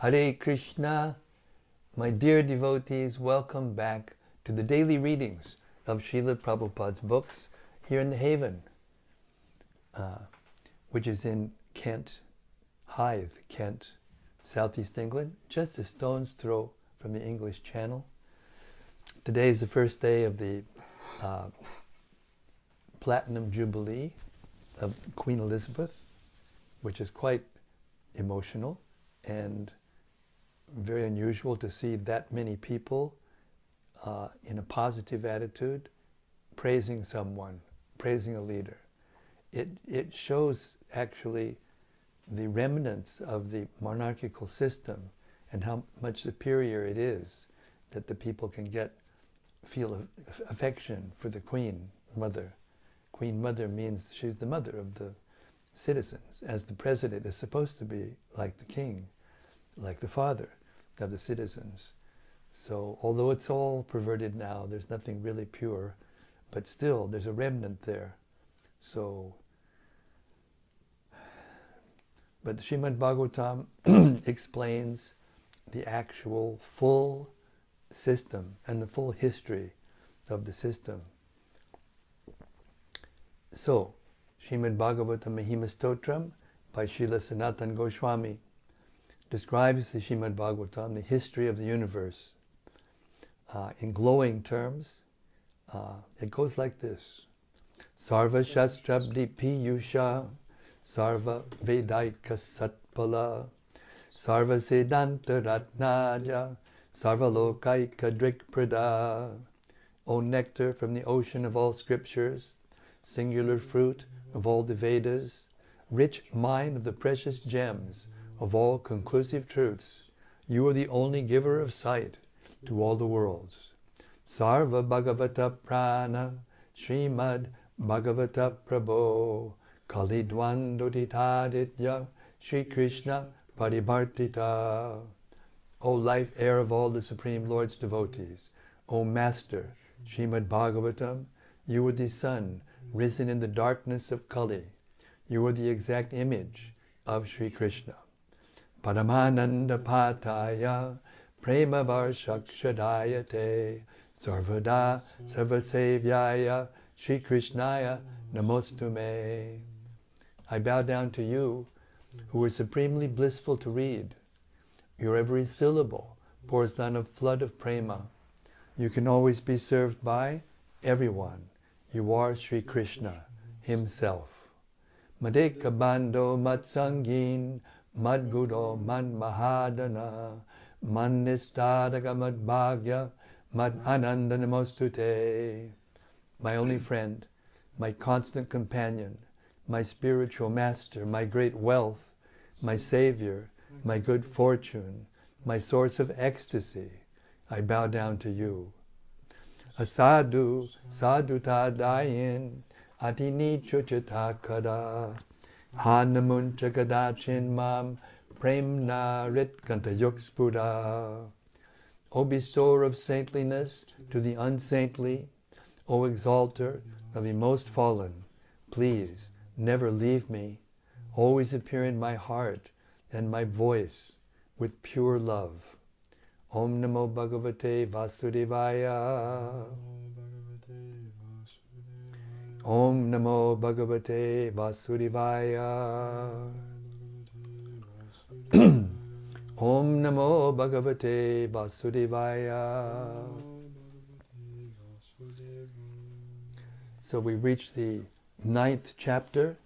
Hare Krishna, my dear devotees, welcome back to the daily readings of Srila Prabhupada's books here in the Haven, uh, which is in Kent, Hythe, Kent, southeast England, just a stone's throw from the English Channel. Today is the first day of the uh, Platinum Jubilee of Queen Elizabeth, which is quite emotional and very unusual to see that many people uh, in a positive attitude praising someone, praising a leader. It, it shows actually the remnants of the monarchical system and how much superior it is that the people can get feel affection for the queen mother. Queen mother means she's the mother of the citizens, as the president is supposed to be like the king, like the father of the citizens. So, although it's all perverted now, there's nothing really pure, but still there's a remnant there. So, but Srimad Bhagavatam explains the actual full system and the full history of the system. So, Srimad Bhagavatam Mahima Stotram by Srila Sanatan Goswami describes the Srimad Bhagavatam, the history of the universe, uh, in glowing terms. Uh, it goes like this Sarva Shastrabdi Piyusha, Sarva Vedaika Satpala, Sarva Siddhanta Ratnaja, Sarva Lokaika Drikprada, O nectar from the ocean of all scriptures, singular fruit of all the Vedas, rich mine of the precious gems of all conclusive truths, you are the only giver of sight to all the worlds. Sarva Bhagavata Prana Srimad Bhagavata Prabho Kalidwandoditaditya Sri Krishna Paribartita. O life air of all the Supreme Lord's devotees, O Master, Srimad Bhagavatam, you are the sun risen in the darkness of Kali. You are the exact image of Sri Krishna. Paramananda Pataya Prema Varshakshadayate Sarvada Sarvasevyaya Sri Krishnaya Namostume. I bow down to you, who are supremely blissful to read. Your every syllable pours down a flood of prema. You can always be served by everyone. You are Sri Krishna Himself. Madeka Bando Matsangin Madguro Mad Mahadana Man Nistadaga Mad Bhagya Mad. My only friend, my constant companion, my spiritual master, my great wealth, my savior, my good fortune, my source of ecstasy, I bow down to you. Asadu sadhuta dayin atini chuchita kada hanamun chagadachin mam premna ritkanta yukspuda. O bestower of saintliness to the unsaintly, O exalter of the most fallen, please never leave me. Always appear in my heart and my voice with pure love. Om Namo Bhagavate Vasudevaya. Om Namo Bhagavate Vasudevaya. Om Namo Bhagavate Vasudevaya. So we reach the ninth chapter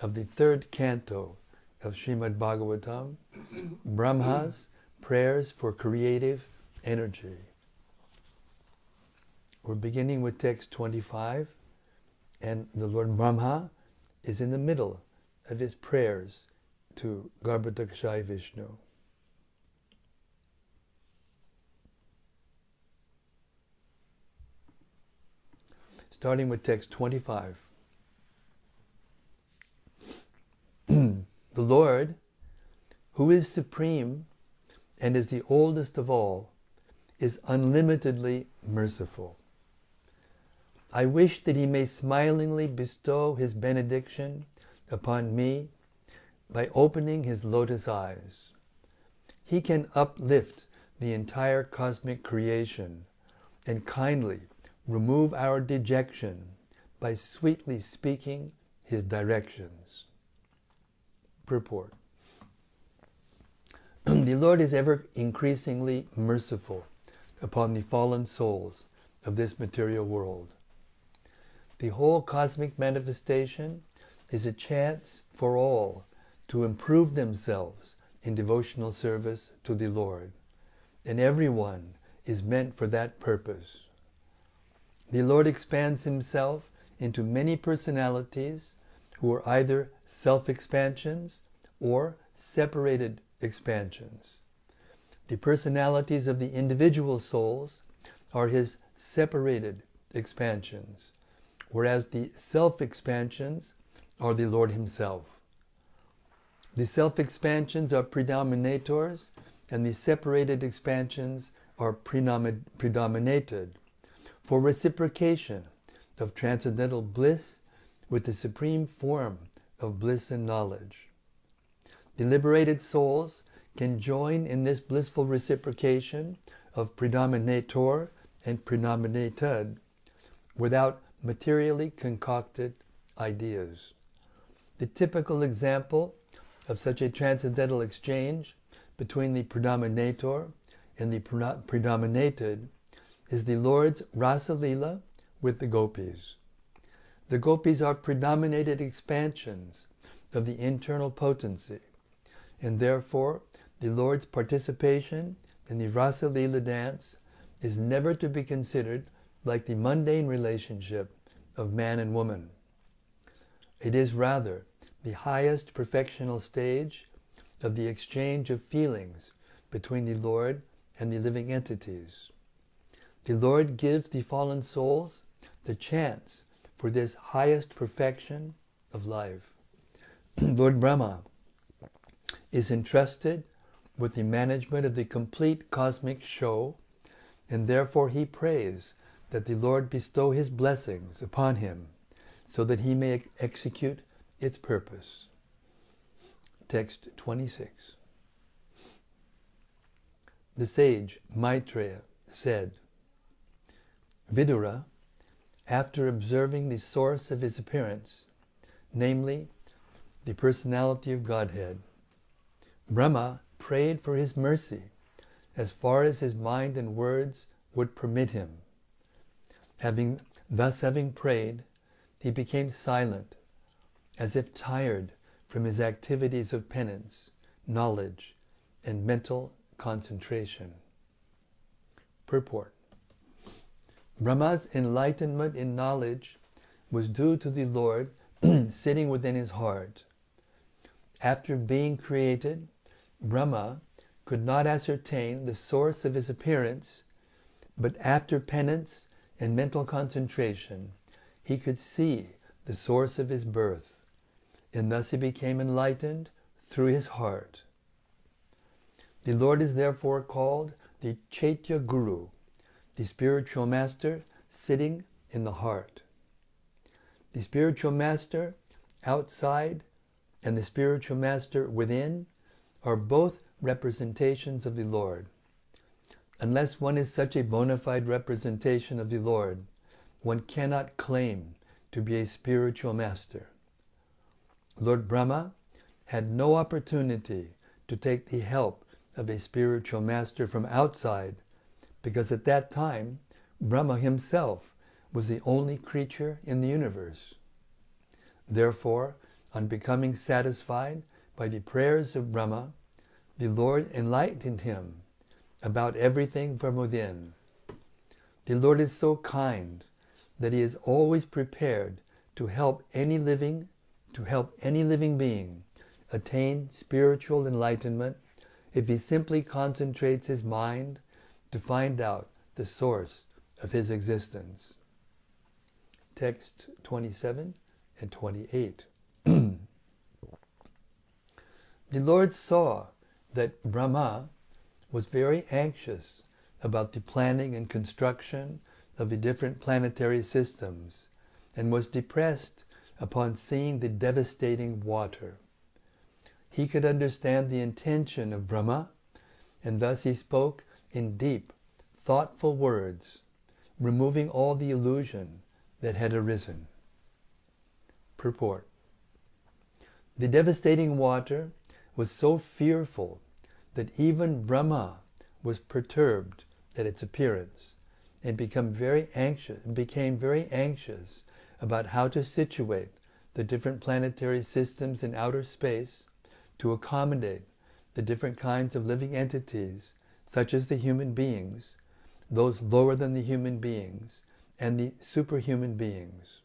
of the third canto of Srimad Bhagavatam, Brahma's prayers for creative energy. We're beginning with text 25, and the Lord Brahma is in the middle of his prayers to Garbhodakashayi Vishnu. Starting with text 25. the Lord, who is supreme and is the oldest of all, is unlimitedly merciful. I wish that he may smilingly bestow his benediction upon me by opening his lotus eyes. he can uplift the entire cosmic creation and kindly remove our dejection by sweetly speaking his directions. Purport The Lord is ever increasingly merciful upon the fallen souls of this material world. The whole cosmic manifestation is a chance for all to improve themselves in devotional service to the Lord, and everyone is meant for that purpose. The Lord expands himself into many personalities who are either self expansions or separated expansions. The personalities of the individual souls are his separated expansions, whereas the self expansions are the Lord Himself. The self expansions are predominators, and the separated expansions are predominated for reciprocation of transcendental bliss with the supreme form of bliss and knowledge. The liberated souls can join in this blissful reciprocation of predominator and predominated without materially concocted ideas. The typical example of such a transcendental exchange between the predominator and the predominated is the Lord's Rasa Lila with the gopis. The gopis are predominated expansions of the internal potency, and therefore the Lord's participation in the Rasa Lila dance is never to be considered like the mundane relationship of man and woman. It is rather the highest perfectional stage of the exchange of feelings between the Lord and the living entities. The Lord gives the fallen souls the chance for this highest perfection of life. Lord Brahma is entrusted with the management of the complete cosmic show, and therefore he prays that the Lord bestow his blessings upon him so that he may execute its purpose. Text 26. The sage Maitreya said, Vidura, after observing the source of his appearance, namely, the personality of Godhead, Brahma prayed for his mercy as far as his mind and words would permit him. Having thus having prayed, he became silent as if tired from his activities of penance, knowledge, and mental concentration. Purport Brahma's enlightenment in knowledge was due to the Lord sitting within his heart. After being created, Brahma could not ascertain the source of his appearance, but after penance and mental concentration, he could see the source of his birth and thus he became enlightened through his heart. The Lord is therefore called the Chaitya Guru, the spiritual master sitting in the heart. The spiritual master outside and the spiritual master within are both representations of the Lord. Unless one is such a bona fide representation of the Lord, one cannot claim to be a spiritual master. Lord Brahma had no opportunity to take the help of a spiritual master from outside because at that time Brahma himself was the only creature in the universe. Therefore, on becoming satisfied by the prayers of Brahma, the Lord enlightened him about everything from within. The Lord is so kind that he is always prepared to help any living to help any living being attain spiritual enlightenment if he simply concentrates his mind to find out the source of his existence. Text 27 and 28. the Lord saw that Brahma was very anxious about the planning and construction of the different planetary systems and was depressed upon seeing the devastating water. He could understand the intention of Brahma and thus he spoke in deep, thoughtful words, removing all the illusion that had arisen. Purport The devastating water was so fearful that even Brahma was perturbed at its appearance and become very anxious became very anxious about how to situate the different planetary systems in outer space to accommodate the different kinds of living entities, such as the human beings, those lower than the human beings, and the superhuman beings.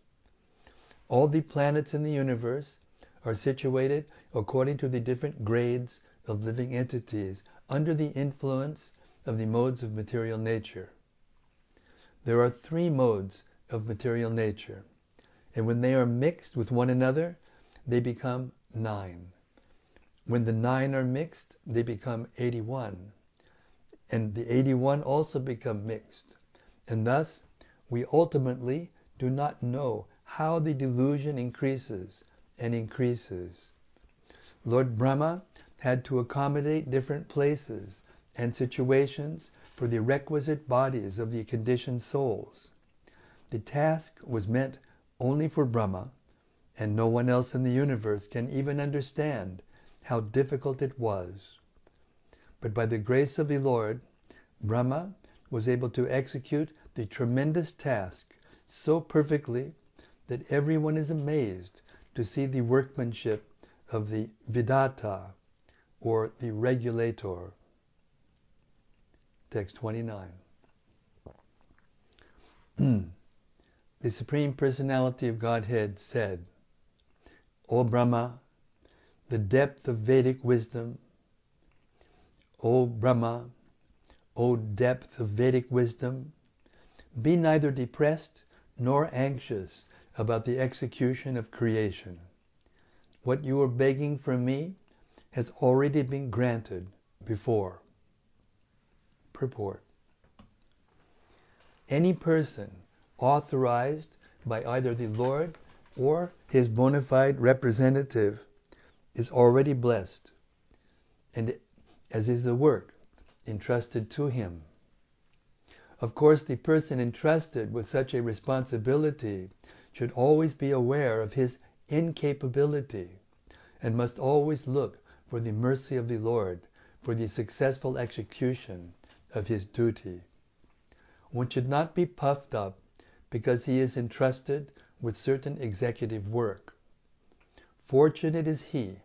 All the planets in the universe are situated according to the different grades of living entities under the influence of the modes of material nature. There are three modes of material nature, and when they are mixed with one another, they become nine. When the nine are mixed, they become 81. And the 81 also become mixed. And thus, we ultimately do not know how the delusion increases and increases. Lord Brahma had to accommodate different places and situations for the requisite bodies of the conditioned souls. The task was meant only for Brahma, and no one else in the universe can even understand how difficult it was. But by the grace of the Lord, Brahma was able to execute the tremendous task so perfectly that everyone is amazed to see the workmanship of the Vidhata, or the regulator. Text 29. Hmm. the Supreme Personality of Godhead said, O Brahma, the depth of Vedic wisdom, O Brahma, O depth of Vedic wisdom, be neither depressed nor anxious about the execution of creation. What you are begging from me has already been granted before. Purport. Any person authorized by either the Lord or his bona fide representative is already blessed, and as is the work entrusted to him. Of course, the person entrusted with such a responsibility should always be aware of his incapability and must always look for the mercy of the Lord for the successful execution of his duty. One should not be puffed up because he is entrusted with certain executive work. Fortunate is he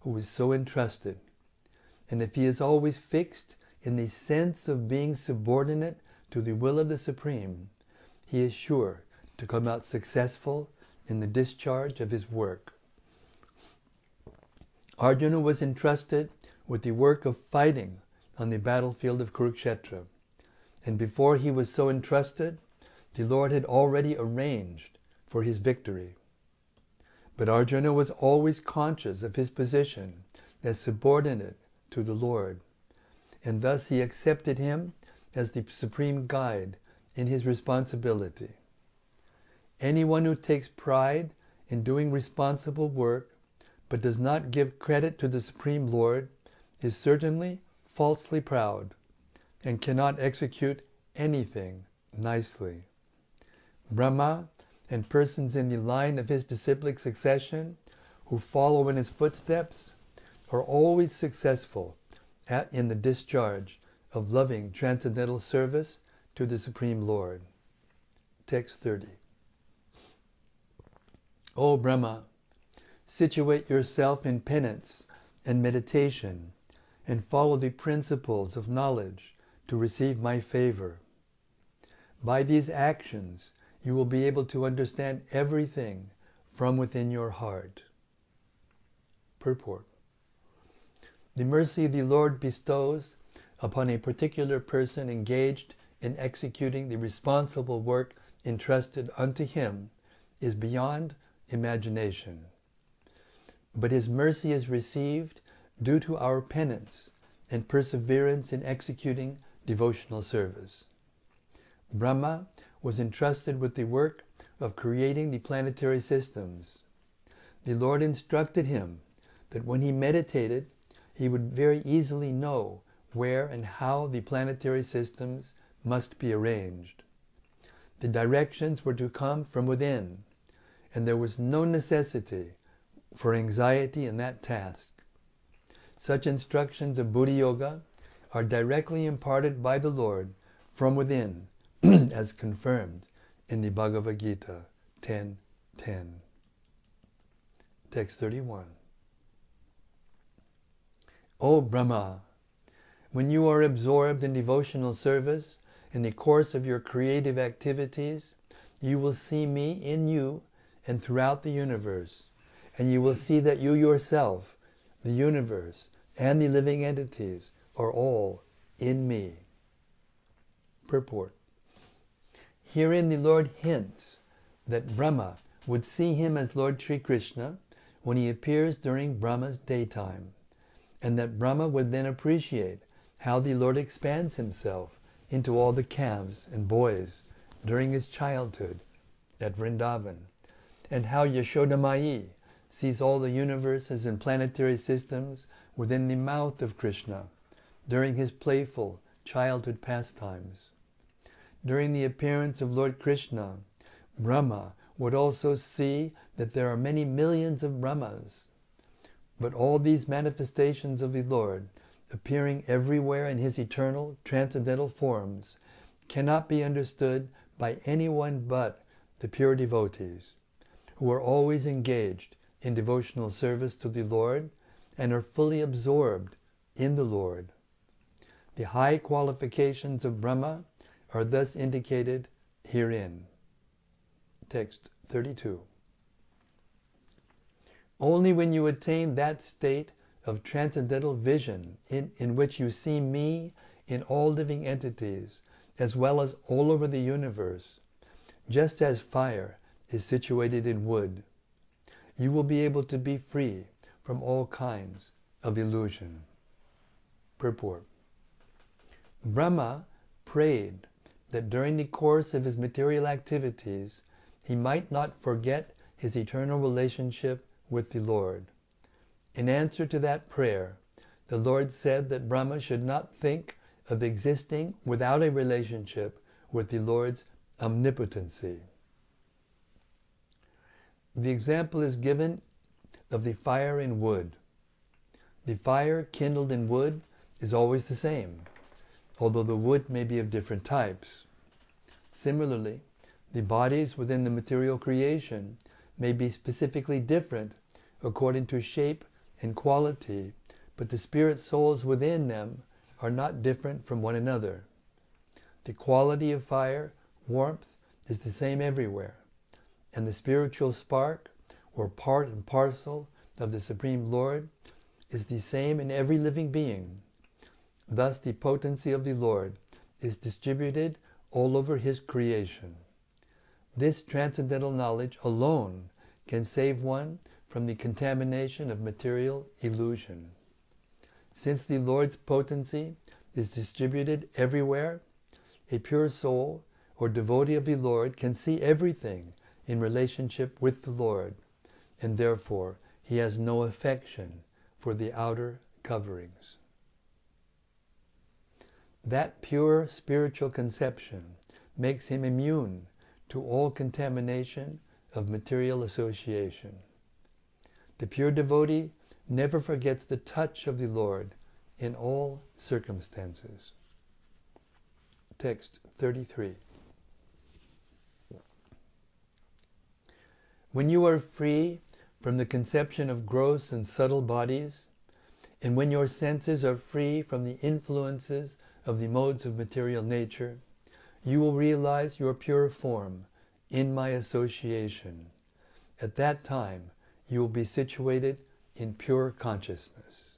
who is so entrusted, and if he is always fixed in the sense of being subordinate to the will of the Supreme, he is sure to come out successful in the discharge of his work. Arjuna was entrusted with the work of fighting on the battlefield of Kurukshetra. And before he was so entrusted, the Lord had already arranged for his victory. But Arjuna was always conscious of his position as subordinate to the Lord, and thus he accepted him as the supreme guide in his responsibility. Anyone who takes pride in doing responsible work but does not give credit to the Supreme Lord is certainly falsely proud and cannot execute anything nicely. Brahma and persons in the line of his disciplic succession who follow in his footsteps are always successful at, in the discharge of loving transcendental service to the Supreme Lord. Text 30. O Brahma, Situate yourself in penance and meditation and follow the principles of knowledge to receive my favor. By these actions, you will be able to understand everything from within your heart. Purport The mercy the Lord bestows upon a particular person engaged in executing the responsible work entrusted unto him is beyond imagination but His mercy is received due to our penance and perseverance in executing devotional service. Brahma was entrusted with the work of creating the planetary systems. The Lord instructed him that when he meditated, he would very easily know where and how the planetary systems must be arranged. The directions were to come from within, and there was no necessity for anxiety in that task. Such instructions of Buddhi Yoga are directly imparted by the Lord from within, as confirmed in the Bhagavad Gita 10.10. 10. Text 31. O Brahma, when you are absorbed in devotional service in the course of your creative activities, you will see me in you and throughout the universe, and you will see that you yourself, the universe, and the living entities are all in me. Purport. Herein the Lord hints that Brahma would see him as Lord Sri Krishna when he appears during Brahma's daytime, and that Brahma would then appreciate how the Lord expands himself into all the calves and boys during his childhood at Vrindavan, and how Yashodamayi sees all the universes and planetary systems within the mouth of Krishna during his playful childhood pastimes. During the appearance of Lord Krishna, Brahma would also see that there are many millions of Brahmas. But all these manifestations of the Lord, appearing everywhere in his eternal transcendental forms, cannot be understood by anyone but the pure devotees, who are always engaged in devotional service to the Lord and are fully absorbed in the Lord. The high qualifications of Brahma are thus indicated herein. Text 32. Only when you attain that state of transcendental vision in, in which you see me in all living entities, as well as all over the universe, just as fire is situated in wood, you will be able to be free from all kinds of illusion. Purport Brahma prayed that during the course of his material activities, he might not forget his eternal relationship with the Lord. In answer to that prayer, the Lord said that Brahma should not think of existing without a relationship with the Lord's omnipotency. The example is given of the fire in wood. The fire kindled in wood is always the same, although the wood may be of different types. Similarly, the bodies within the material creation may be specifically different according to shape and quality, but the spirit souls within them are not different from one another. The quality of fire, warmth, is the same everywhere, and the spiritual spark, or part and parcel of the Supreme Lord, is the same in every living being. Thus, the potency of the Lord is distributed all over His creation. This transcendental knowledge alone can save one from the contamination of material illusion. Since the Lord's potency is distributed everywhere, a pure soul or devotee of the Lord can see everything in relationship with the Lord, and therefore he has no affection for the outer coverings. That pure spiritual conception makes him immune to all contamination of material association. The pure devotee never forgets the touch of the Lord in all circumstances. Text 33. When you are free from the conception of gross and subtle bodies, and when your senses are free from the influences of the modes of material nature, you will realize your pure form in my association. At that time, you will be situated in pure consciousness.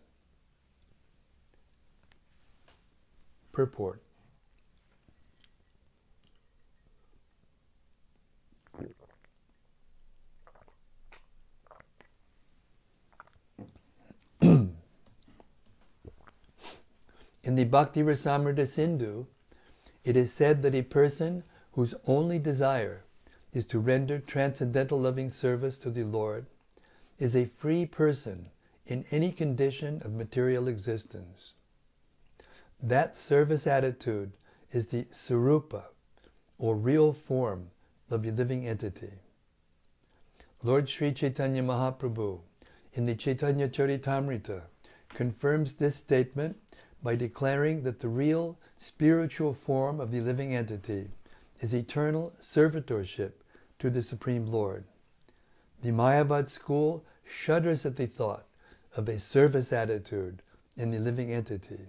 Purport the Bhakti Rasamrita Sindhu, it is said that a person whose only desire is to render transcendental loving service to the Lord is a free person in any condition of material existence. That service attitude is the Sarupa, or real form of the living entity. Lord Sri Chaitanya Mahaprabhu in the Chaitanya Charitamrita confirms this statement by declaring that the real spiritual form of the living entity is eternal servitorship to the Supreme Lord. The Mayavad school shudders at the thought of a service attitude in the living entity,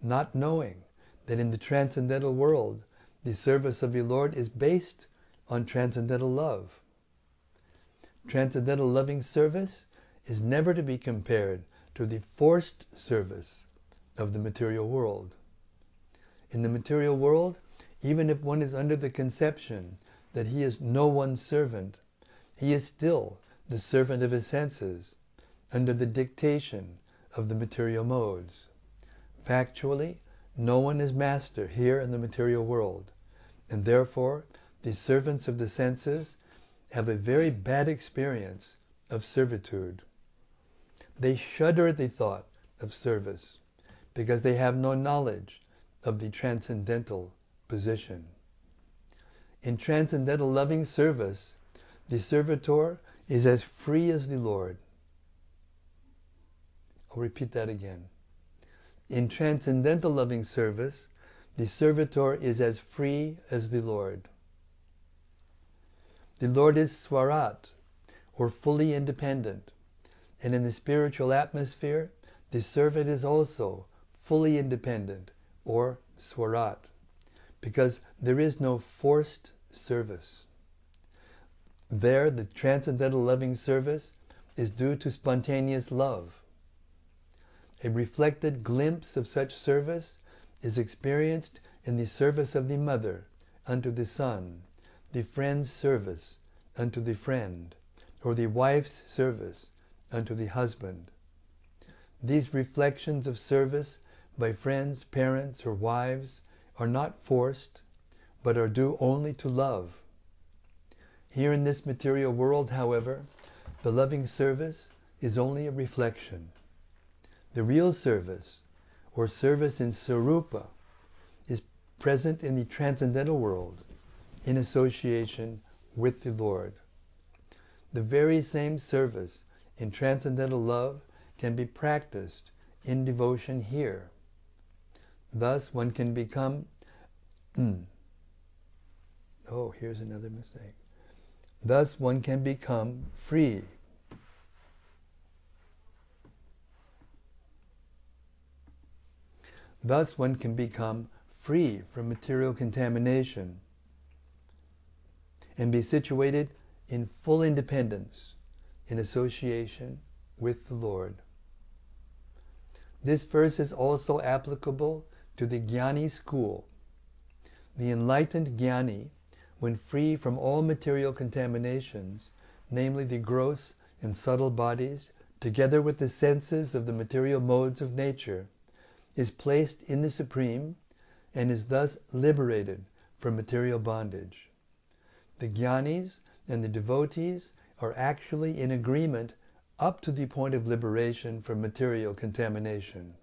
not knowing that in the transcendental world, the service of the Lord is based on transcendental love. Transcendental loving service is never to be compared to the forced service of the material world. In the material world, even if one is under the conception that he is no one's servant, he is still the servant of his senses, under the dictation of the material modes. Factually, no one is master here in the material world, and therefore the servants of the senses have a very bad experience of servitude. They shudder at the thought of service because they have no knowledge of the transcendental position. In transcendental loving service, the servitor is as free as the Lord. I'll repeat that again. In transcendental loving service, the servitor is as free as the Lord. The Lord is Swarat, or fully independent. And in the spiritual atmosphere, the servant is also fully independent, or Swarat, because there is no forced service. There, the transcendental loving service is due to spontaneous love. A reflected glimpse of such service is experienced in the service of the mother unto the son, the friend's service unto the friend, or the wife's service unto the husband. These reflections of service by friends, parents, or wives are not forced, but are due only to love. Here in this material world, however, the loving service is only a reflection. The real service, or service in Sarupa, is present in the transcendental world in association with the Lord. The very same service in transcendental love can be practiced in devotion here. Thus, one can become. Mm, oh, here's another mistake. Thus, one can become free. Thus, one can become free from material contamination and be situated in full independence in association with the Lord. This verse is also applicable to the Jnani school. The enlightened Jnani, when free from all material contaminations, namely the gross and subtle bodies, together with the senses of the material modes of nature, is placed in the Supreme and is thus liberated from material bondage. The jnanis and the devotees are actually in agreement up to the point of liberation from material contamination.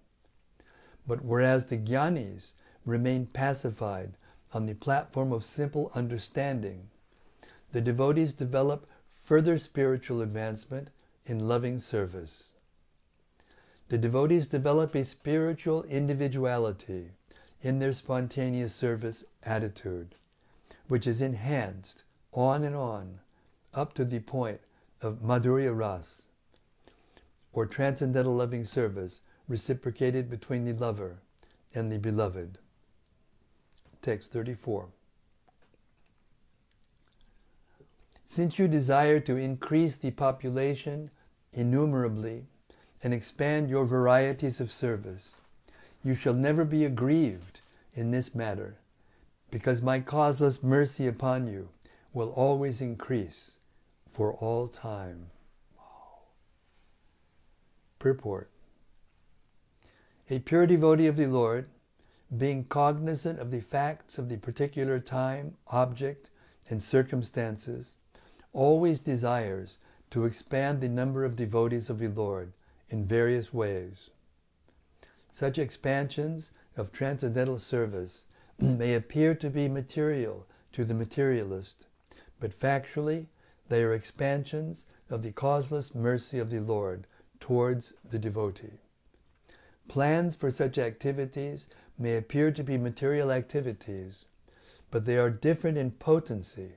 But whereas the jnanis remain pacified on the platform of simple understanding, the devotees develop further spiritual advancement in loving service. The devotees develop a spiritual individuality in their spontaneous service attitude, which is enhanced on and on up to the point of Madhurya Ras, or transcendental loving service reciprocated between the lover and the beloved. Text 34. Since you desire to increase the population innumerably and expand your varieties of service, you shall never be aggrieved in this matter, because my causeless mercy upon you will always increase for all time. Purport A pure devotee of the Lord, being cognizant of the facts of the particular time, object, and circumstances, always desires to expand the number of devotees of the Lord in various ways. Such expansions of transcendental service may appear to be material to the materialist, but factually they are expansions of the causeless mercy of the Lord towards the devotee. Plans for such activities may appear to be material activities, but they are different in potency,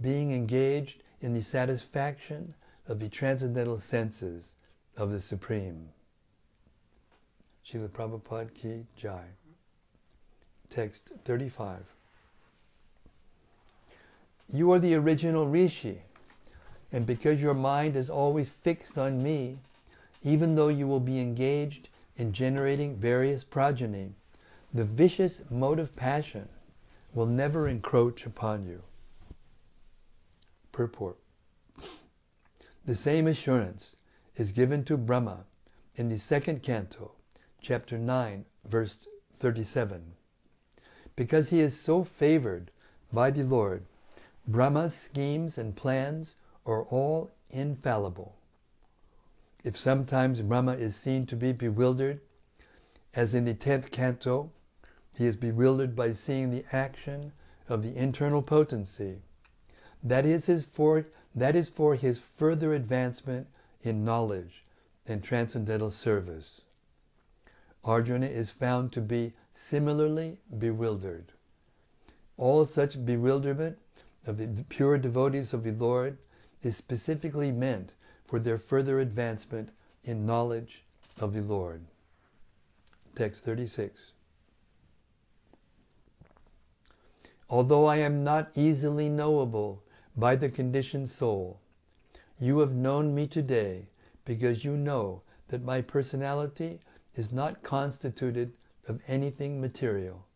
being engaged in the satisfaction of the transcendental senses of the Supreme. Srila Prabhupada Ki Jai. Text 35. You are the original Rishi, and because your mind is always fixed on me, even though you will be engaged in generating various progeny, the vicious motive passion will never encroach upon you. Purport. The same assurance is given to Brahma in the second canto, chapter 9, verse 37. Because he is so favored by the Lord, Brahma's schemes and plans are all infallible. If sometimes Brahma is seen to be bewildered, as in the tenth canto, he is bewildered by seeing the action of the internal potency. That is, his for, that is for his further advancement in knowledge and transcendental service. Arjuna is found to be similarly bewildered. All such bewilderment of the pure devotees of the Lord is specifically meant for their further advancement in knowledge of the Lord. Text 36. Although I am not easily knowable by the conditioned soul, you have known me today because you know that my personality is not constituted of anything material,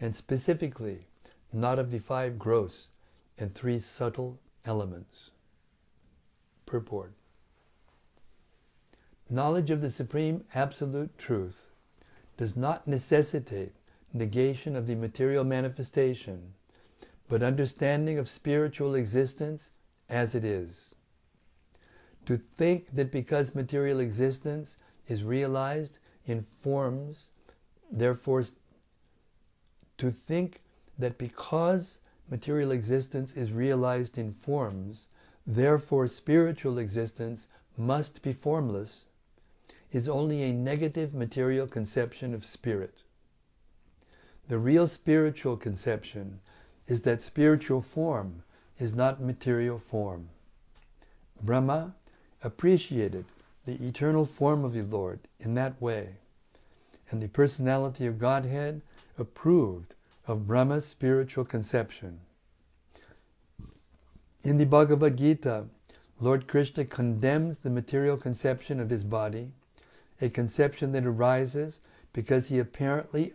and specifically not of the five gross and three subtle elements. Purport Knowledge of the Supreme Absolute Truth does not necessitate negation of the material manifestation, but understanding of spiritual existence as it is. To think that because material existence is realized in forms, therefore, to think that because material existence is realized in forms, therefore spiritual existence must be formless, is only a negative material conception of spirit. The real spiritual conception is that spiritual form is not material form. Brahma appreciated the eternal form of the Lord in that way, and the personality of Godhead approved of Brahma's spiritual conception. In the Bhagavad Gita, Lord Krishna condemns the material conception of his body, a conception that arises because he apparently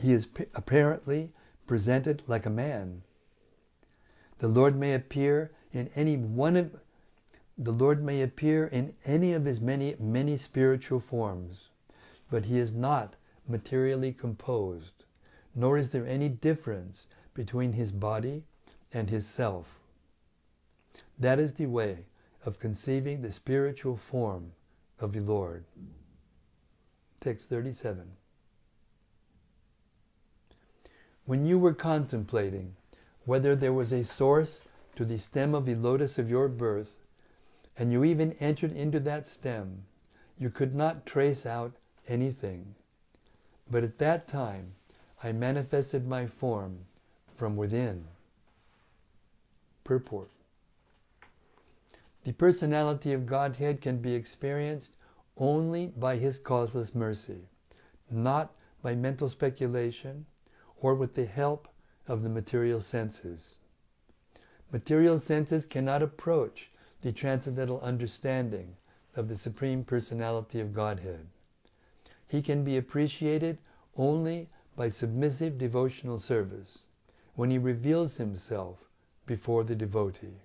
he is apparently presented like a man. The Lord may appear in any one of the Lord may appear in any of his many many spiritual forms, but he is not materially composed, nor is there any difference between his body and his self. That is the way of conceiving the spiritual form of the Lord. Text 37. When you were contemplating whether there was a source to the stem of the lotus of your birth, and you even entered into that stem, you could not trace out anything. But at that time, I manifested my form from within. Purport. The personality of Godhead can be experienced only by His causeless mercy, not by mental speculation or with the help of the material senses. Material senses cannot approach the transcendental understanding of the Supreme Personality of Godhead. He can be appreciated only by submissive devotional service when he reveals himself before the devotee.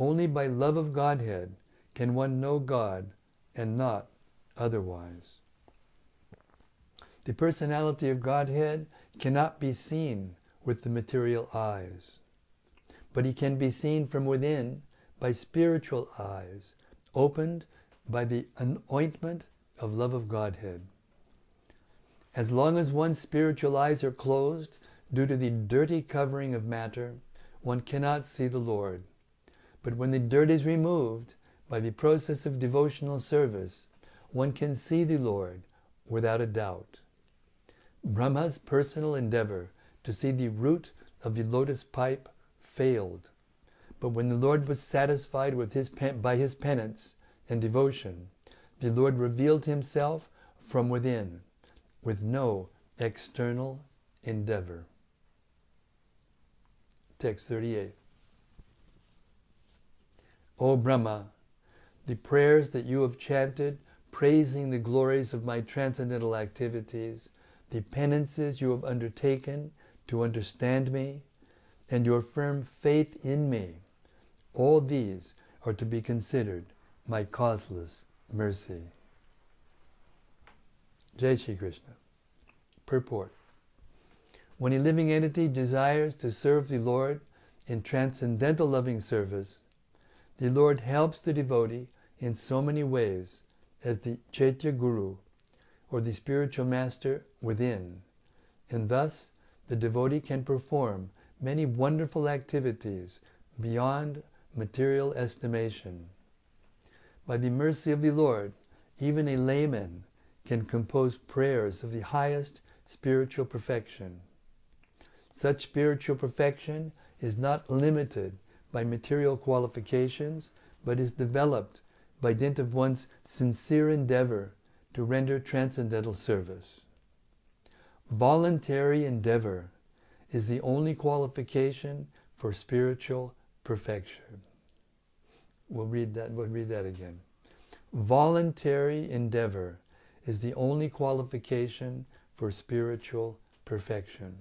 Only by love of Godhead can one know God and not otherwise. The personality of Godhead cannot be seen with the material eyes, but he can be seen from within by spiritual eyes, opened by the anointment of love of Godhead. As long as one's spiritual eyes are closed due to the dirty covering of matter, one cannot see the Lord. But when the dirt is removed by the process of devotional service, one can see the Lord without a doubt. Brahma's personal endeavor to see the root of the lotus pipe failed. But when the Lord was satisfied with his by his penance and devotion, the Lord revealed himself from within with no external endeavor. Text 38. O Brahma, the prayers that you have chanted praising the glories of my transcendental activities, the penances you have undertaken to understand me, and your firm faith in me, all these are to be considered my causeless mercy. Jai Shri Krishna. Purport. When a living entity desires to serve the Lord in transcendental loving service, the Lord helps the devotee in so many ways as the Chaitya Guru, or the spiritual master within, and thus the devotee can perform many wonderful activities beyond material estimation. By the mercy of the Lord, even a layman can compose prayers of the highest spiritual perfection. Such spiritual perfection is not limited by material qualifications, but is developed by dint of one's sincere endeavor to render transcendental service. Voluntary endeavor is the only qualification for spiritual perfection. We'll read that, we'll read that again. Voluntary endeavor is the only qualification for spiritual perfection.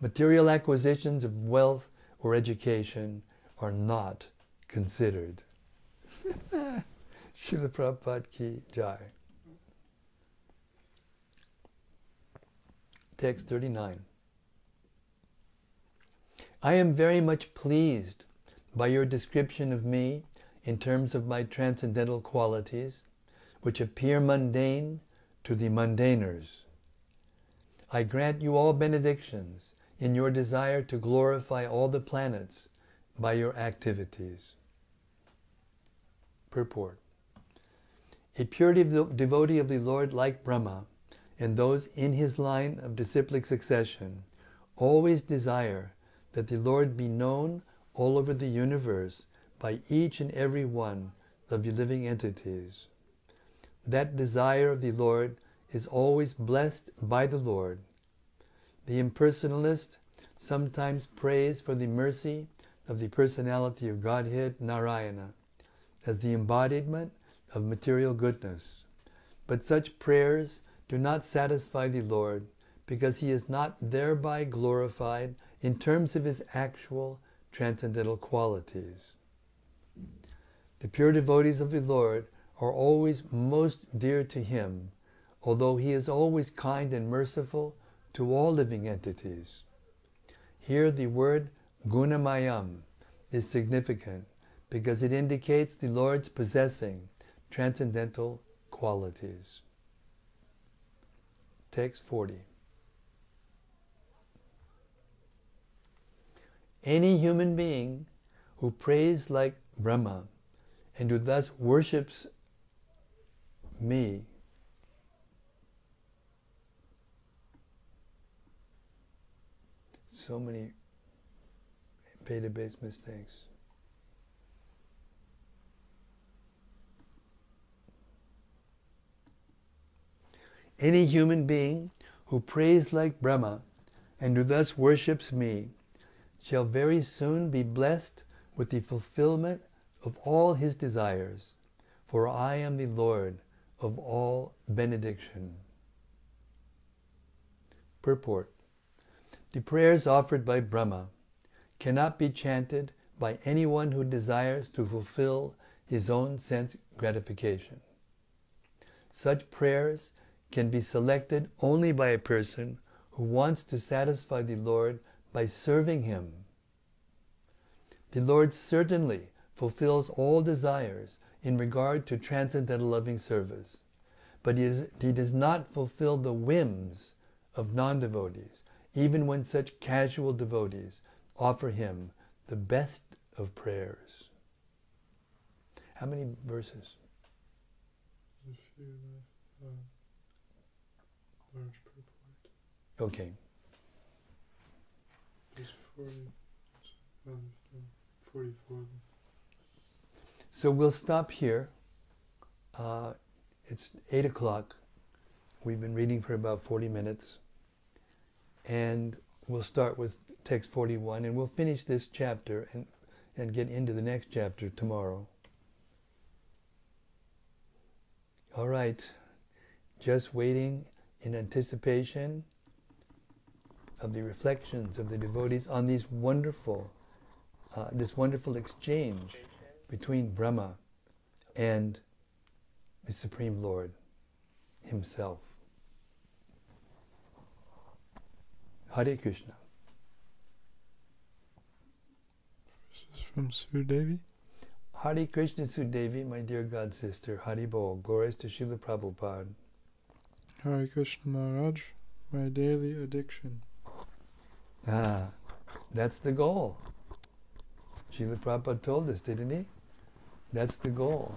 Material acquisitions of wealth or education are not considered. Srila Prabhupada ki jai. Text 39. I am very much pleased by your description of me in terms of my transcendental qualities, which appear mundane to the mundaners. I grant you all benedictions in your desire to glorify all the planets by your activities. Purport A pure dev- devotee of the Lord like Brahma and those in his line of disciplic succession always desire that the Lord be known all over the universe by each and every one of the living entities. That desire of the Lord is always blessed by the Lord. The impersonalist sometimes prays for the mercy of the personality of Godhead Narayana as the embodiment of material goodness. But such prayers do not satisfy the Lord because he is not thereby glorified in terms of his actual transcendental qualities. The pure devotees of the Lord are always most dear to him, although he is always kind and merciful to all living entities. Here the word gunamayam is significant because it indicates the Lord's possessing transcendental qualities. Text 40. Any human being who prays like Brahma and who thus worships me so many beta-based mistakes. Any human being who prays like Brahma and who thus worships me shall very soon be blessed with the fulfillment of all his desires, for I am the Lord of all benediction. Purport The prayers offered by Brahma cannot be chanted by anyone who desires to fulfill his own sense gratification. Such prayers can be selected only by a person who wants to satisfy the Lord by serving Him. The Lord certainly fulfills all desires in regard to transcendental loving service, but he, is, he does not fulfill the whims of non devotees, even when such casual devotees offer him the best of prayers. How many verses? A few. Okay. There's 40, um, 44. So we'll stop here. Uh, it's 8 o'clock. We've been reading for about 40 minutes. And we'll start with text 41 and we'll finish this chapter and, and get into the next chapter tomorrow. All right. Just waiting in anticipation of the reflections of the devotees on these wonderful, uh, this wonderful exchange between Brahma and the Supreme Lord Himself. Hare Krishna. This is from Sudevi. Hare Krishna Sudevi, my dear God sister. Hari Bol. Glories to Srila Prabhupada. Hare Krishna Maharaj, my daily addiction. Ah, that's the goal. Srila Prabhupada told us, didn't he? That's the goal.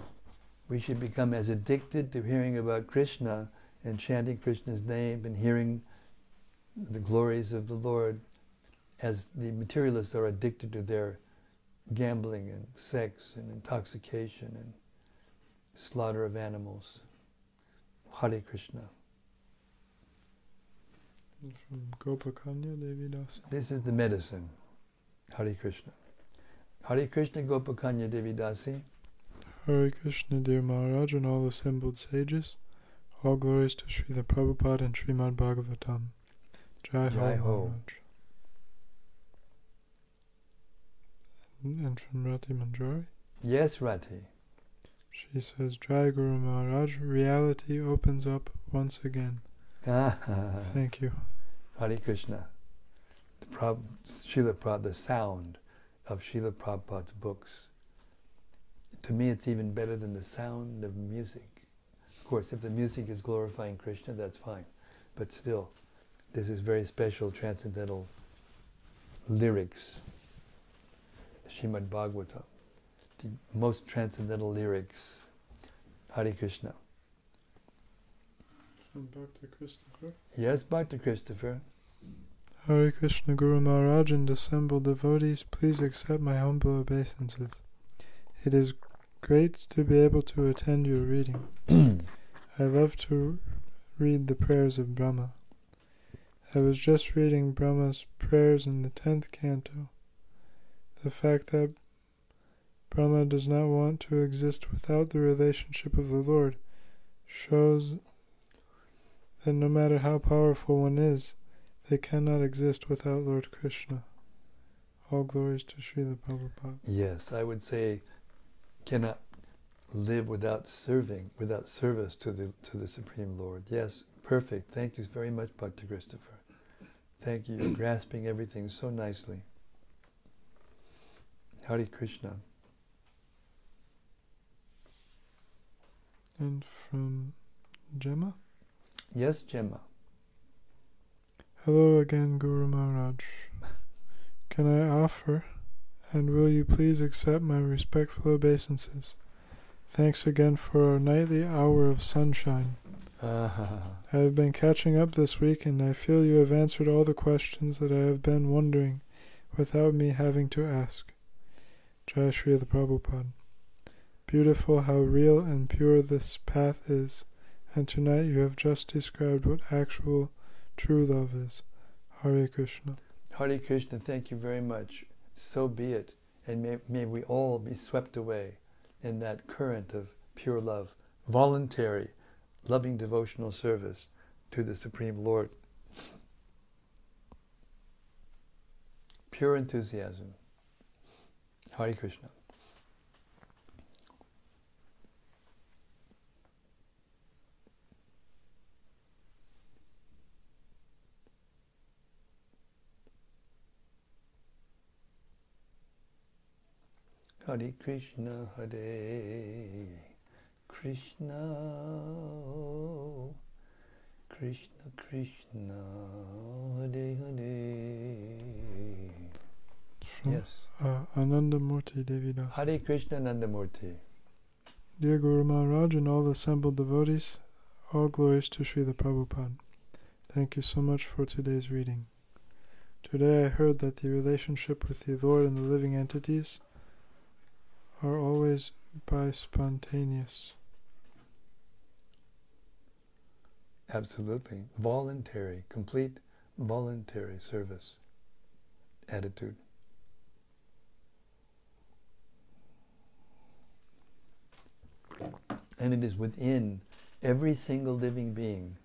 We should become as addicted to hearing about Krishna and chanting Krishna's name and hearing the glories of the Lord as the materialists are addicted to their gambling and sex and intoxication and slaughter of animals. Hare Krishna. From Gopakanya Devi Dasi. This is the medicine. Hare Krishna. Hare Krishna Gopakanya Devi Dasi. Hare Krishna, dear Maharaj, and all assembled sages. All glories to Srila Prabhupada and Srimad Bhagavatam. Jai, Ho. And from Rati Manjari, Yes, Rati. she says, Jai Guru Maharaj, reality opens up once again. Ah, Thank you. Hare Krishna. The Prab- Srila the sound of Srila Prabhupada's books. To me, it's even better than the sound of music. Of course, if the music is glorifying Krishna, that's fine. But still, this is very special transcendental lyrics. Srimad Bhagavatam, the most transcendental lyrics. Hare Krishna. From Bhakta Christopher. Yes, Bhakta Christopher. Hare Krishna Guru Maharaj and assembled devotees, please accept my humble obeisances. It is great to be able to attend your reading. I love to read the prayers of Brahma. I was just reading Brahma's prayers in the tenth canto. The fact that Brahma does not want to exist without the relationship of the Lord shows that no matter how powerful one is, they cannot exist without Lord Krishna. All glories to Srila Prabhupada. Yes, I would say cannot live without serving, without service to the to the Supreme Lord. Yes, perfect. Thank you very much, Bhakta Christopher. Thank you. You're grasping everything so nicely. Hare Krishna. And from Gemma. Yes, Gemma. Hello again, Guru Maharaj. Can I offer, and will you please accept my respectful obeisances? Thanks again for our nightly hour of sunshine. Ah, I have been catching up this week, and I feel you have answered all the questions that I have been wondering without me having to ask. Jai Srila Prabhupada. Beautiful how real and pure this path is, and tonight you have just described what actual true love is. Hare Krishna. Hare Krishna, thank you very much. So be it. And may, may we all be swept away in that current of pure love, voluntary, loving devotional service to the Supreme Lord. Pure enthusiasm. Hare Krishna. Hare Krishna, Hare Krishna, Krishna Krishna, Hare Hare. From Yes. uh, Anandamurti Devidas. Hare Krishna Nandamurti. Dear Guru Maharaj and all assembled devotees, all glories to Srila Prabhupada. Thank you so much for today's reading. Today I heard that the relationship with the Lord and the living entities are always by spontaneous. Absolutely. Voluntary, complete voluntary service attitude. And it is within every single living being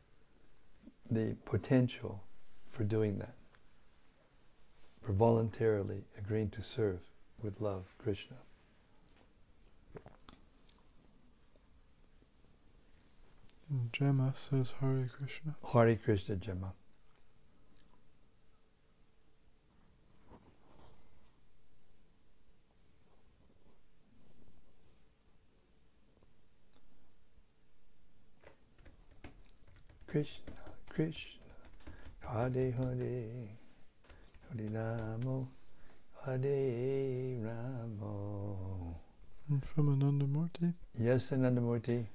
the potential for doing that, for voluntarily agreeing to serve with love Krishna. And Gemma says Hare Krishna. Hare Krishna Gemma. Krishna, Krishna, Hare Hare, Hare Ramo, Hare Ramo. And from Anandamurti. Yes, Anandamurti.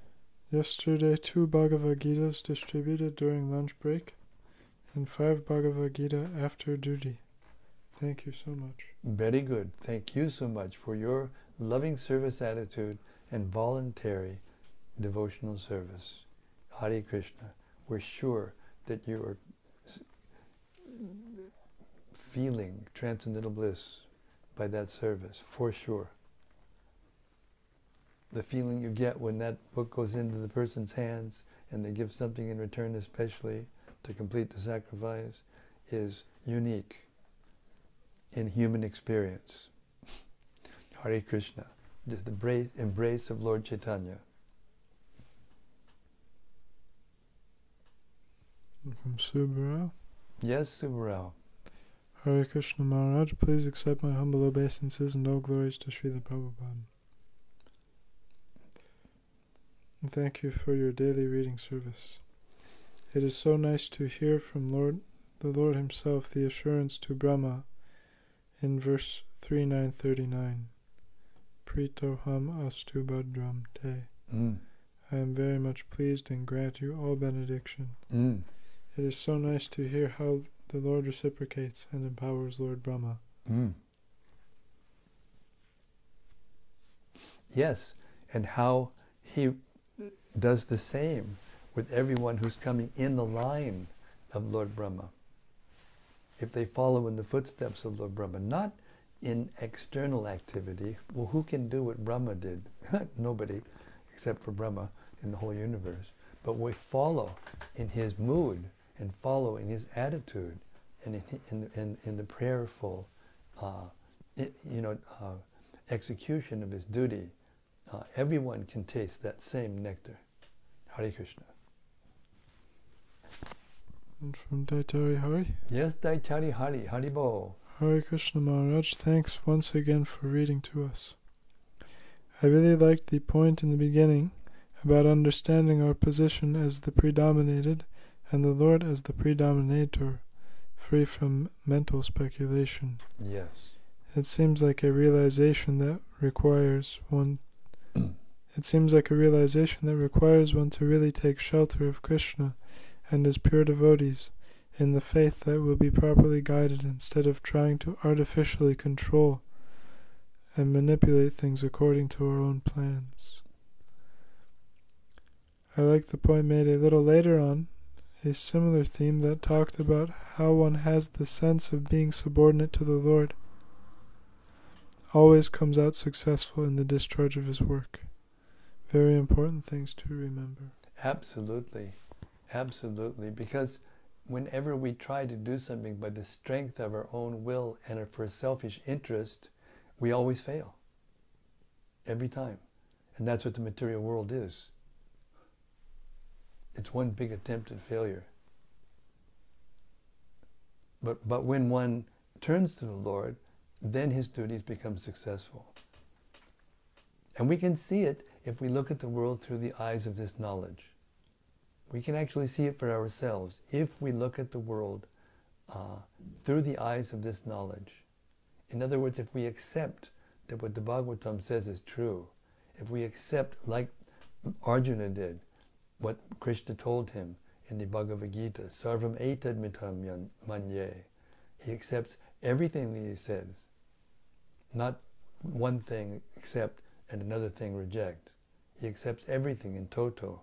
Yesterday, two Bhagavad Gitas distributed during lunch break, and five Bhagavad Gita after duty. Thank you so much. Very good. Thank you so much for your loving service attitude and voluntary devotional service. Hare Krishna. We're sure that you are feeling transcendental bliss by that service, for sure. The feeling you get when that book goes into the person's hands and they give something in return, especially to complete the sacrifice, is unique in human experience. Hare Krishna. Just the embrace, embrace of Lord Chaitanya. From Subarao. Yes, Subarao. Hare Krishna Maharaj, please accept my humble obeisances and all glories to Srila Prabhupada. And thank you for your daily reading service. It is so nice to hear from Lord the Lord Himself the assurance to Brahma in verse 3939. Pritoham astu bhadram te. Mm. I am very much pleased and grant you all benediction. Mm. It is so nice to hear how the Lord reciprocates and empowers Lord Brahma. Mm. Yes, and how he does the same with everyone who's coming in the line of Lord Brahma. If they follow in the footsteps of Lord Brahma, not in external activity. Well, who can do what Brahma did? Nobody, except for Brahma in the whole universe. But we follow in his mood and follow in his attitude and in, in, in, in the prayerful, uh, i you know, uh, execution of his duty. Uh, everyone can taste that same nectar. Hare Krishna. And from Daitari Hari. Yes, Daitari Hari, Haribo. Hare Krishna Maharaj, thanks once again for reading to us. I really liked the point in the beginning about understanding our position as the predominated and the Lord as the predominator, free from mental speculation. Yes. It seems like a realization that requires one. it seems like a realization that requires one to really take shelter of Krishna and his pure devotees in the faith that will be properly guided instead of trying to artificially control and manipulate things according to our own plans. I like the point made a little later on, a similar theme that talked about how one has the sense of being subordinate to the Lord always comes out successful in the discharge of his work. Very important things to remember. Absolutely. Absolutely. Because whenever we try to do something by the strength of our own will and for selfish interest, we always fail. Every time. And that's what the material world is. It's one big attempt at failure. But, but when one turns to the Lord, then his duties become successful. And we can see it if we look at the world through the eyes of this knowledge. We can actually see it for ourselves if we look at the world uh, through the eyes of this knowledge. In other words, if we accept that what the Bhagavatam says is true, if we accept, like Arjuna did, what Krishna told him in the Bhagavad Gita, Sarvam etad mitam manye. He accepts everything that he says, not one thing accept and another thing reject. He accepts everything in toto.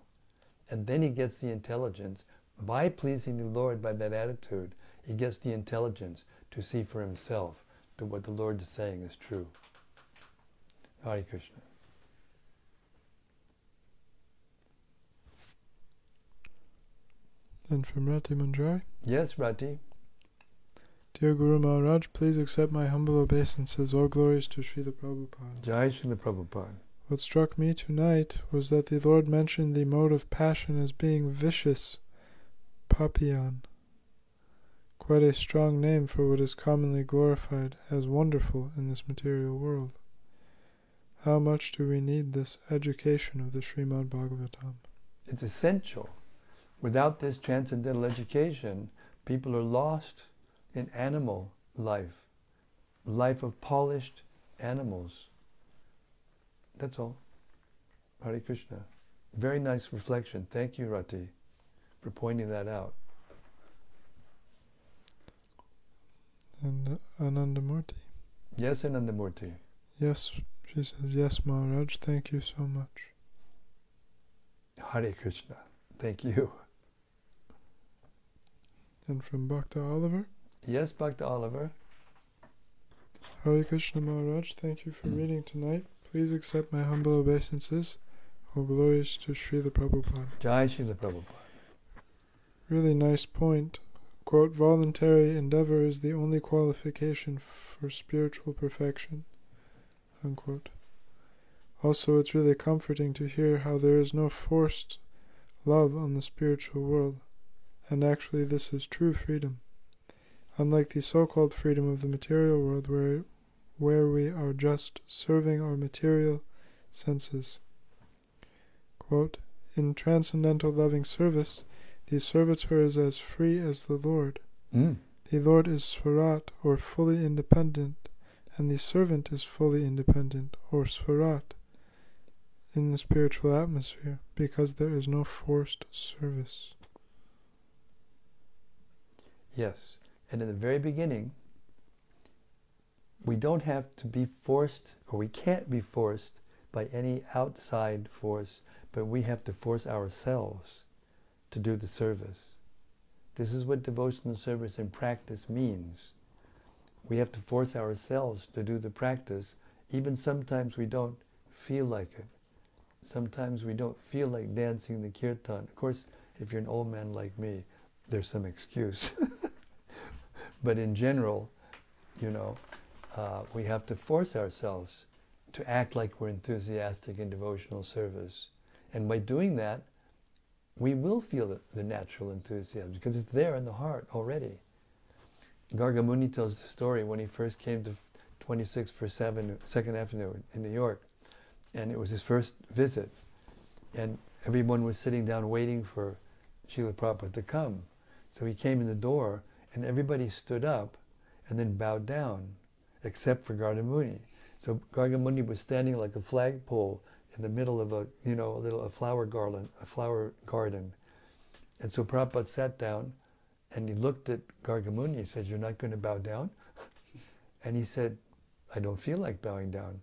And then he gets the intelligence. By pleasing the Lord by that attitude, he gets the intelligence to see for himself that what the Lord is saying is true. Hare Krishna. And from Rati Manjari. Yes, Rati. Dear Guru Maharaj, please accept my humble obeisances. All glories to Srila Prabhupada. Jai Srila Prabhupada. What struck me tonight was that the Lord mentioned the mode of passion as being vicious, papian. Quite a strong name for what is commonly glorified as wonderful in this material world. How much do we need this education of the Srimad Bhagavatam? It's essential. Without this transcendental education, people are lost in animal life, life of polished animals. That's all. Hare Krishna. Very nice reflection. Thank you, Rati, for pointing that out. And uh, Anandamurti. Yes, Anandamurti. Yes, she says, yes, Maharaj, thank you so much. Hare Krishna. Thank you. And from Bhakta Oliver. Yes, Bhakta Oliver. Hare Krishna Maharaj, thank you for reading tonight. Please accept my humble obeisances. All glories to Srila Prabhupada. Jai Srila Prabhupada. Really nice point. Quote, voluntary endeavor is the only qualification for spiritual perfection. Unquote. Also, it's really comforting to hear how there is no forced love on the spiritual world, and actually, this is true freedom. Unlike the so called freedom of the material world, where, where we are just serving our material senses. Quote, In transcendental loving service, the servitor is as free as the Lord. Mm. The Lord is Swarat, or fully independent, and the servant is fully independent, or Swarat, in the spiritual atmosphere, because there is no forced service. Yes. And in the very beginning, we don't have to be forced, or we can't be forced by any outside force, but we have to force ourselves to do the service. This is what devotional service in practice means. We have to force ourselves to do the practice, even sometimes we don't feel like it. Sometimes we don't feel like dancing the kirtan. Of course, if you're an old man like me, there's some excuse. but in general, you know, uh, we have to force ourselves to act like we're enthusiastic in devotional service. And by doing that, we will feel the, the natural enthusiasm because it's there in the heart already. Gargamuni tells the story when he first came to 26 for 7, Second Avenue in New York, and it was his first visit. And everyone was sitting down waiting for Srila Prabhupada to come. So he came in the door, and everybody stood up and then bowed down, except for Gargamuni. So Gargamuni was standing like a flagpole in the middle of a, you know, a little a flower garland, a flower garden. And so Prabhupada sat down and he looked at Gargamuni. He said, You're not going to bow down? and he said, I don't feel like bowing down.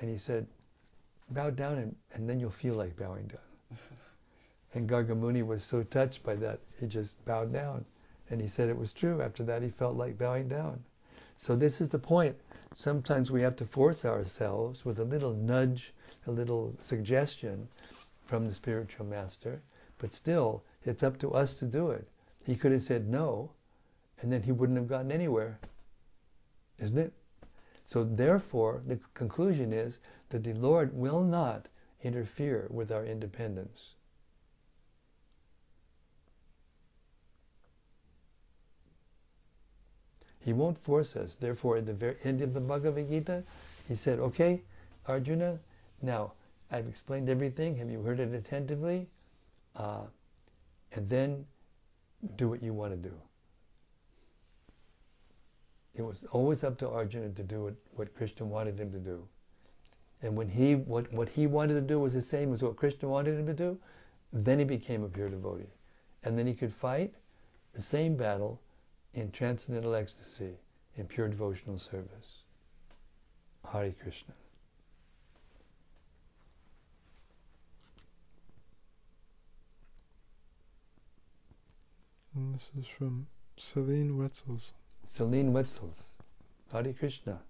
And he said, Bow down and, and then you'll feel like bowing down. and Gargamuni was so touched by that, he just bowed down. And he said it was true. After that, he felt like bowing down. So, this is the point. Sometimes we have to force ourselves with a little nudge a little suggestion from the spiritual master, but still, it's up to us to do it. He could have said no, and then he wouldn't have gotten anywhere. Isn't it? So, therefore, the conclusion is that the Lord will not interfere with our independence. He won't force us. Therefore, at the very end of the Bhagavad Gita, he said, Okay, Arjuna, now I've explained everything. Have you heard it attentively? Uh, and then do what you want to do. It was always up to Arjuna to do what, what Krishna wanted him to do. And when he what, what he wanted to do was the same as what Krishna wanted him to do, then he became a pure devotee. And then he could fight the same battle in transcendental ecstasy, in pure devotional service. Hari Krishna. And this is from Celine Wetzels. Celine Wetzels. Hari Krishna.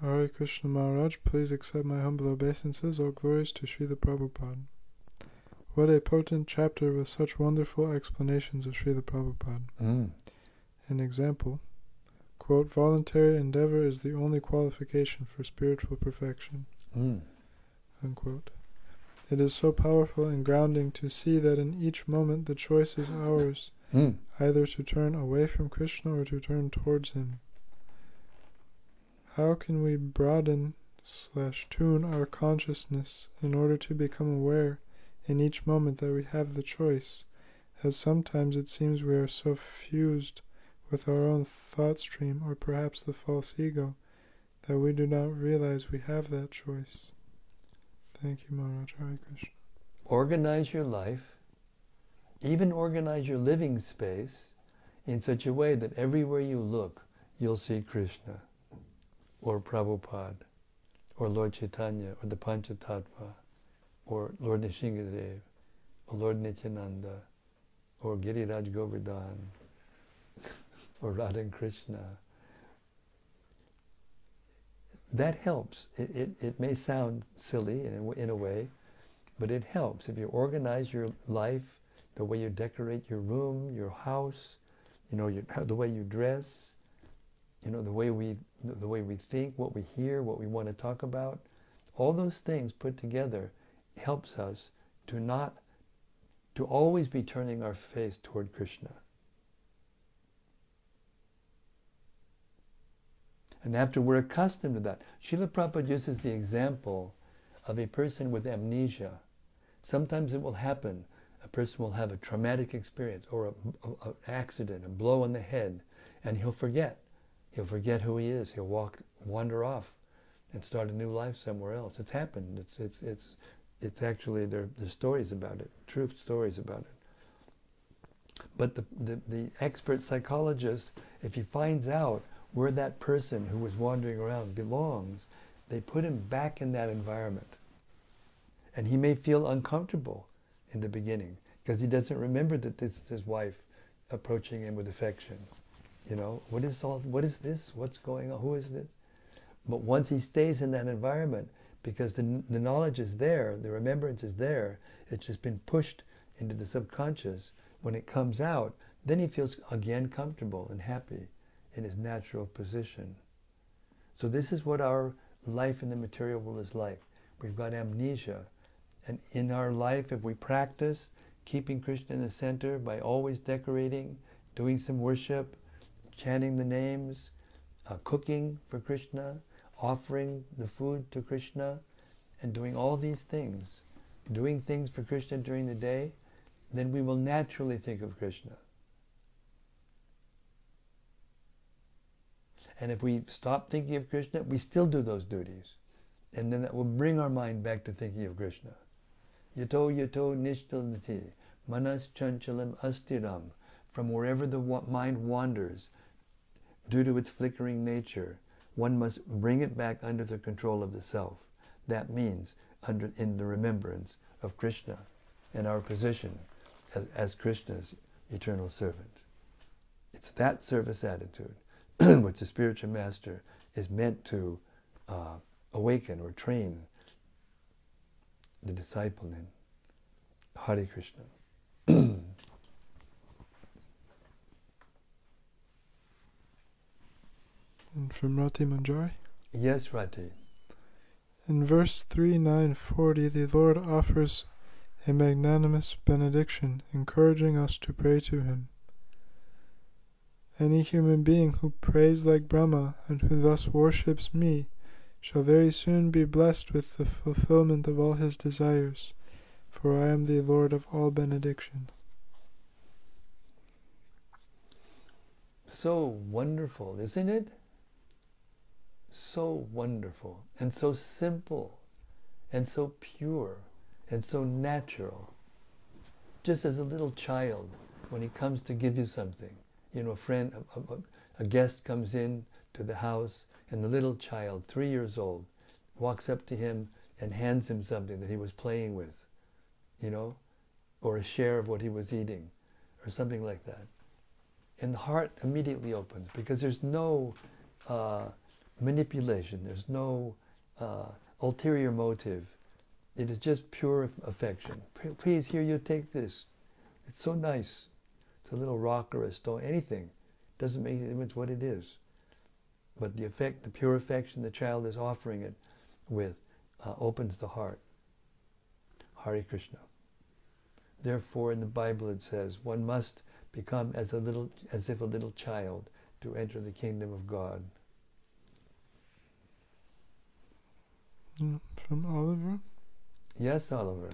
Hare Krishna Maharaj, please accept my humble obeisances. All glories to Srila Prabhupada. What a potent chapter with such wonderful explanations of Srila Prabhupada. Mm. An example quote, voluntary endeavor is the only qualification for spiritual perfection. Mm. Unquote. It is so powerful and grounding to see that in each moment the choice is ours, Mm. either to turn away from Krishna or to turn towards him. How can we broaden slash tune our consciousness in order to become aware in each moment that we have the choice, as sometimes it seems we are so fused with our own thought stream or perhaps the false ego that we do not realize we have that choice. Thank you, Maharaj Hare Krishna. Organize your life, even organize your living space in such a way that everywhere you look, you'll see Krishna, or Prabhupada, or Lord Chaitanya, or the Panchatattva, or Lord Nrsimhadev, or Lord Nityananda, or Giriraj Govardhan, or Radha and Krishna. That helps. It, it, it may sound silly in a, in a way, but it helps. If you organize your life, the way you decorate your room, your house, you know, your, the way you dress, you know, the way we the way we think, what we hear, what we want to talk about, all those things put together helps us to not to always be turning our face toward Krishna. And after we're accustomed to that, Srila Prabhupada uses the example of a person with amnesia. Sometimes it will happen. A person will have a traumatic experience or an accident, a blow on the head, and he'll forget. He'll forget who he is. He'll walk, wander off, and start a new life somewhere else. It's happened. It's it's it's it's actually there. There's stories about it. True stories about it. But the, the the expert psychologist, if he finds out where that person who was wandering around belongs, they put him back in that environment. And he may feel uncomfortable in the beginning because he doesn't remember that this is his wife approaching him with affection. You know, what is all what is this? What's going on? Who is this? But once he stays in that environment, because the, the knowledge is there, the remembrance is there, it's just been pushed into the subconscious. When it comes out, then he feels again comfortable and happy in his natural position. So this is what our life in the material world is like. We've got amnesia. And in our life, if we practice keeping Krishna in the center by always decorating, doing some worship, chanting the names, uh, cooking for Krishna, offering the food to Krishna, and doing all these things, doing things for Krishna during the day, then we will naturally think of Krishna. And if we stop thinking of Krishna, we still do those duties. And then that will bring our mind back to thinking of Krishna. Yato yato nishchalati, manas chanchalam astiram. From wherever the mind wanders, due to its flickering nature, one must bring it back under the control of the self. That means under in the remembrance of Krishna and our position as, as Krishna's eternal servant. It's that service attitude which the spiritual master is meant to uh, awaken or train the disciple in. Hare Krishna. And from Rati Manjari. yes, Rati. In verse 3940, the Lord offers a magnanimous benediction, encouraging us to pray to Him. Any human being who prays like Brahma and who thus worships me shall very soon be blessed with the fulfillment of all his desires, for I am the Lord of all benediction. So wonderful, isn't it? So wonderful, and so simple, and so pure, and so natural. Just as a little child, when he comes to give you something, you know, a friend, a, a, a guest comes in to the house, and the little child, three years old, walks up to him and hands him something that he was playing with, you know, or a share of what he was eating, or something like that. And the heart immediately opens because there's no uh, manipulation, there's no uh, ulterior motive. It is just pure affection. Please, here you take this. It's so nice. It's a little rock or a stone, anything. Doesn't make any difference what it is. But the effect, the pure affection the child is offering it with, uh, opens the heart. Hari Krishna. Therefore, in the Bible it says, one must become as a little, as if a little child to enter the kingdom of God. Mm, from Oliver. Yes, Oliver.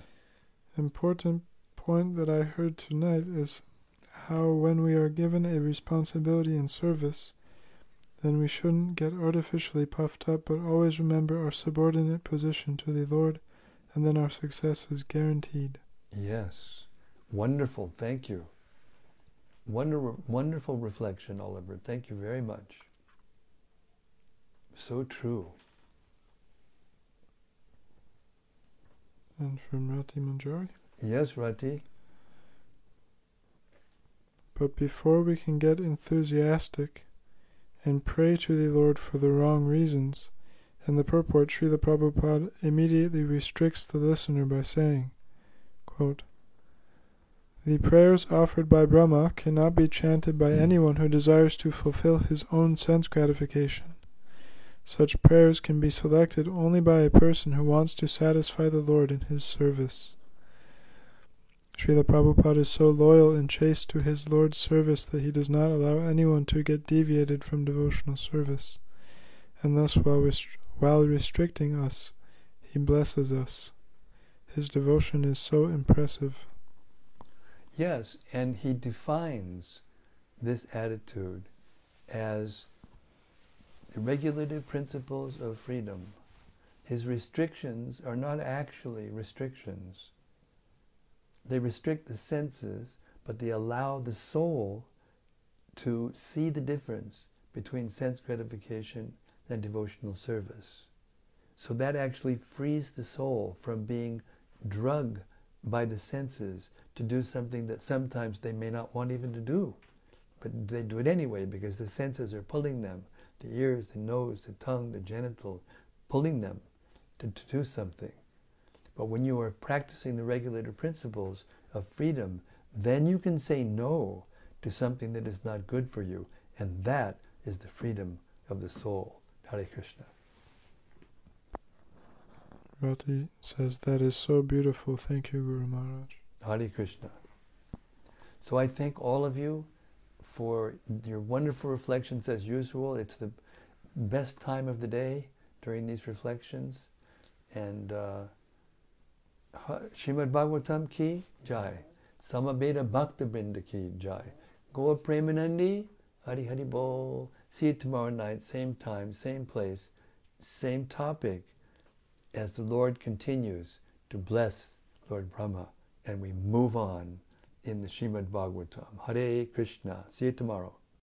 Important point that I heard tonight is how when we are given a responsibility in service, then we shouldn't get artificially puffed up, but always remember our subordinate position to the Lord, and then our success is guaranteed. Yes. Wonderful. Thank you. Wonder, wonderful reflection, Oliver. Thank you very much. So true. And from Rati Manjari? Yes, Rati. But before we can get enthusiastic, and pray to the Lord for the wrong reasons, and the purport Srila Prabhupada immediately restricts the listener by saying, quote, The prayers offered by Brahma cannot be chanted by anyone who desires to fulfill his own sense gratification. Such prayers can be selected only by a person who wants to satisfy the Lord in his service. Srila Prabhupada is so loyal and chaste to his Lord's service that he does not allow anyone to get deviated from devotional service, and thus, while, rest- while restricting us, he blesses us. His devotion is so impressive. Yes, and he defines this attitude as the regulative principles of freedom. His restrictions are not actually restrictions they restrict the senses, but they allow the soul to see the difference between sense gratification and devotional service. So that actually frees the soul from being drugged by the senses to do something that sometimes they may not want even to do. But they do it anyway because the senses are pulling them the ears, the nose, the tongue, the genital, pulling them to, to do something. But when you are practicing the regulator principles of freedom, then you can say no to something that is not good for you. And that is the freedom of the soul. Hare Krishna. Rati says, That is so beautiful. Thank you, Guru Maharaj. Hare Krishna. So I thank all of you for your wonderful reflections as usual. It's the best time of the day during these reflections. And uh, Shrimad Bhagavatam ki jai. Samaveta Bhakta ki jai. Gaur Premanandi, Hari Hari Bol. See you tomorrow night, same time, same place, same topic, as the Lord continues to bless Lord Brahma and we move on in the Shrimad Bhagavatam. Hare Krishna. See you tomorrow.